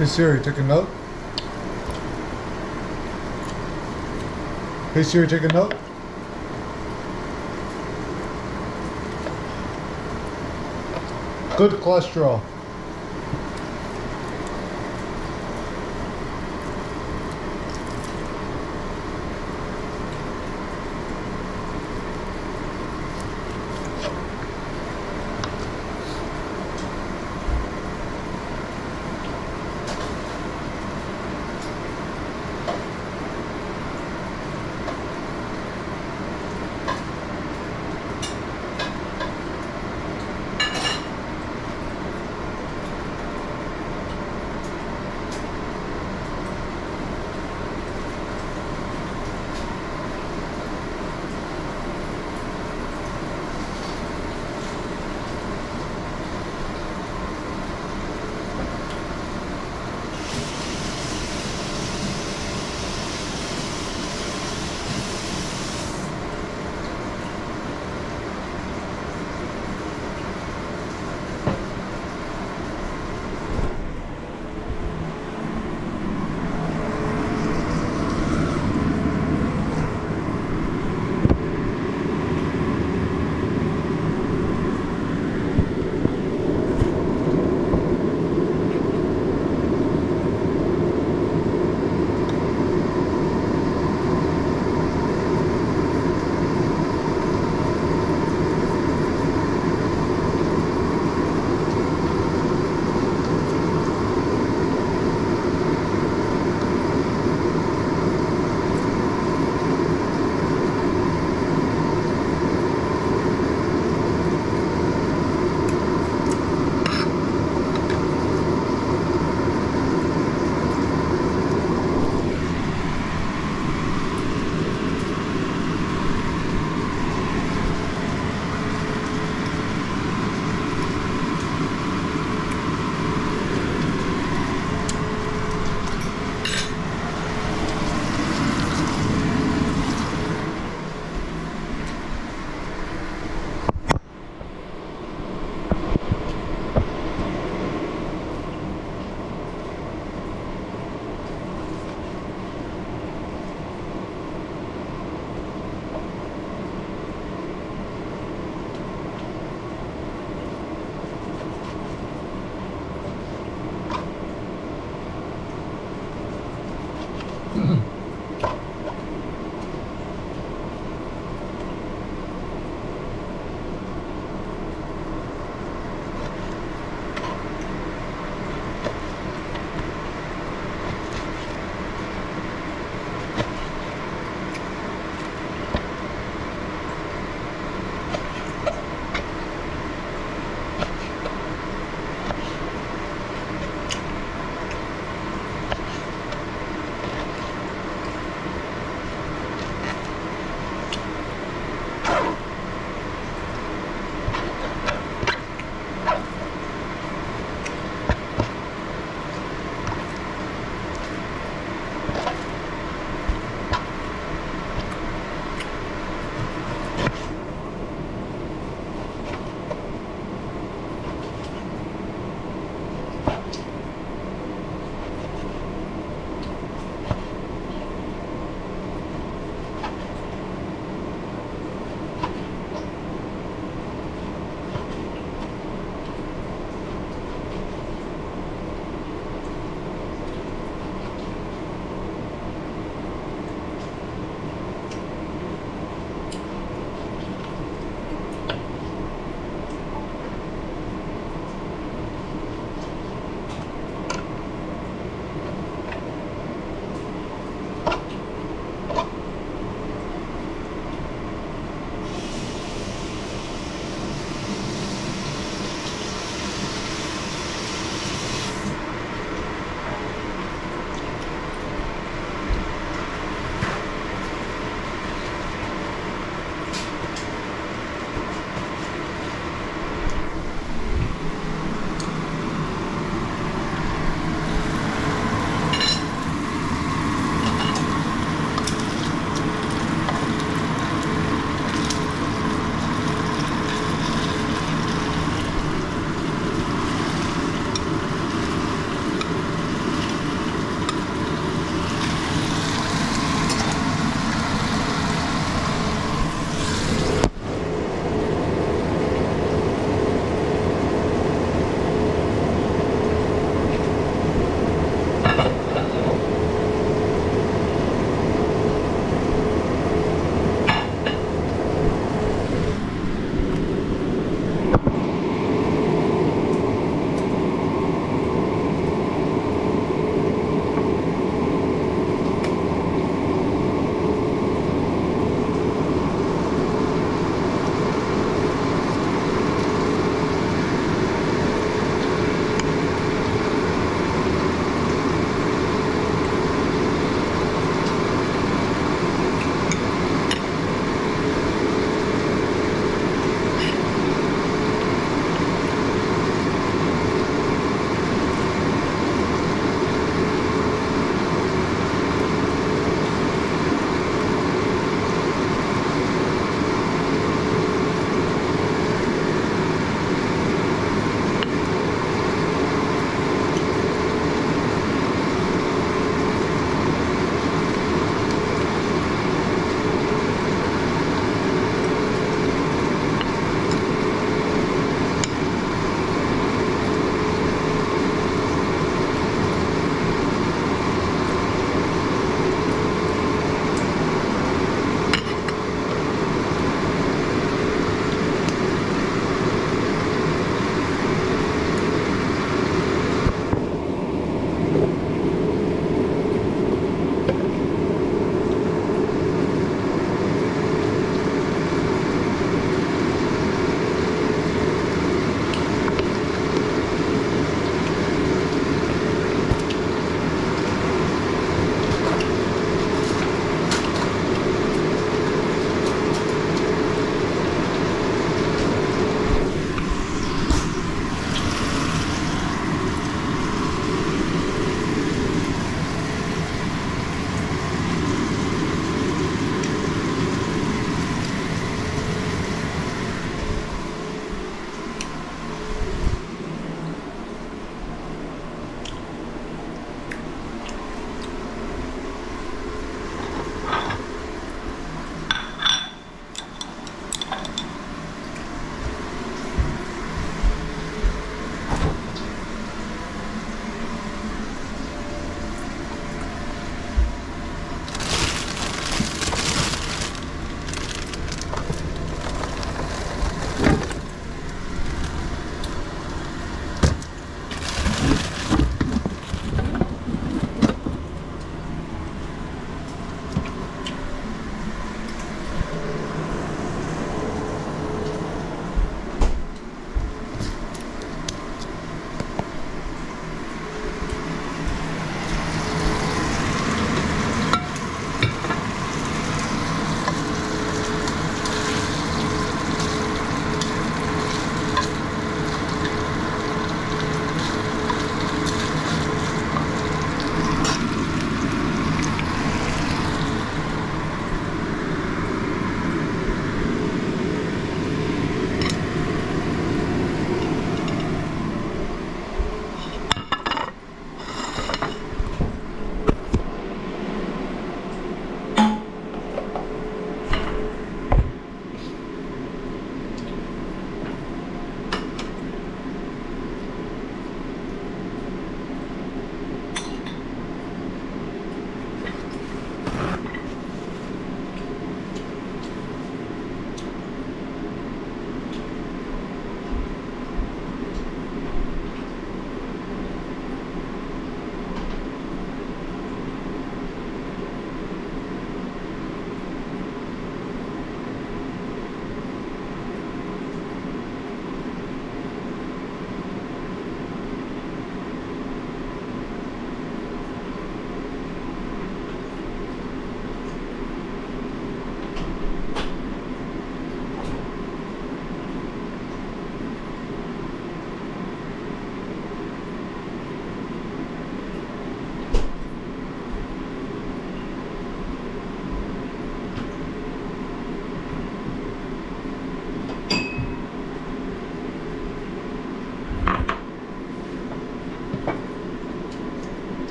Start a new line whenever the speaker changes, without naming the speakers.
Hey Siri, take a note. Hey Siri, take a note. Good cholesterol.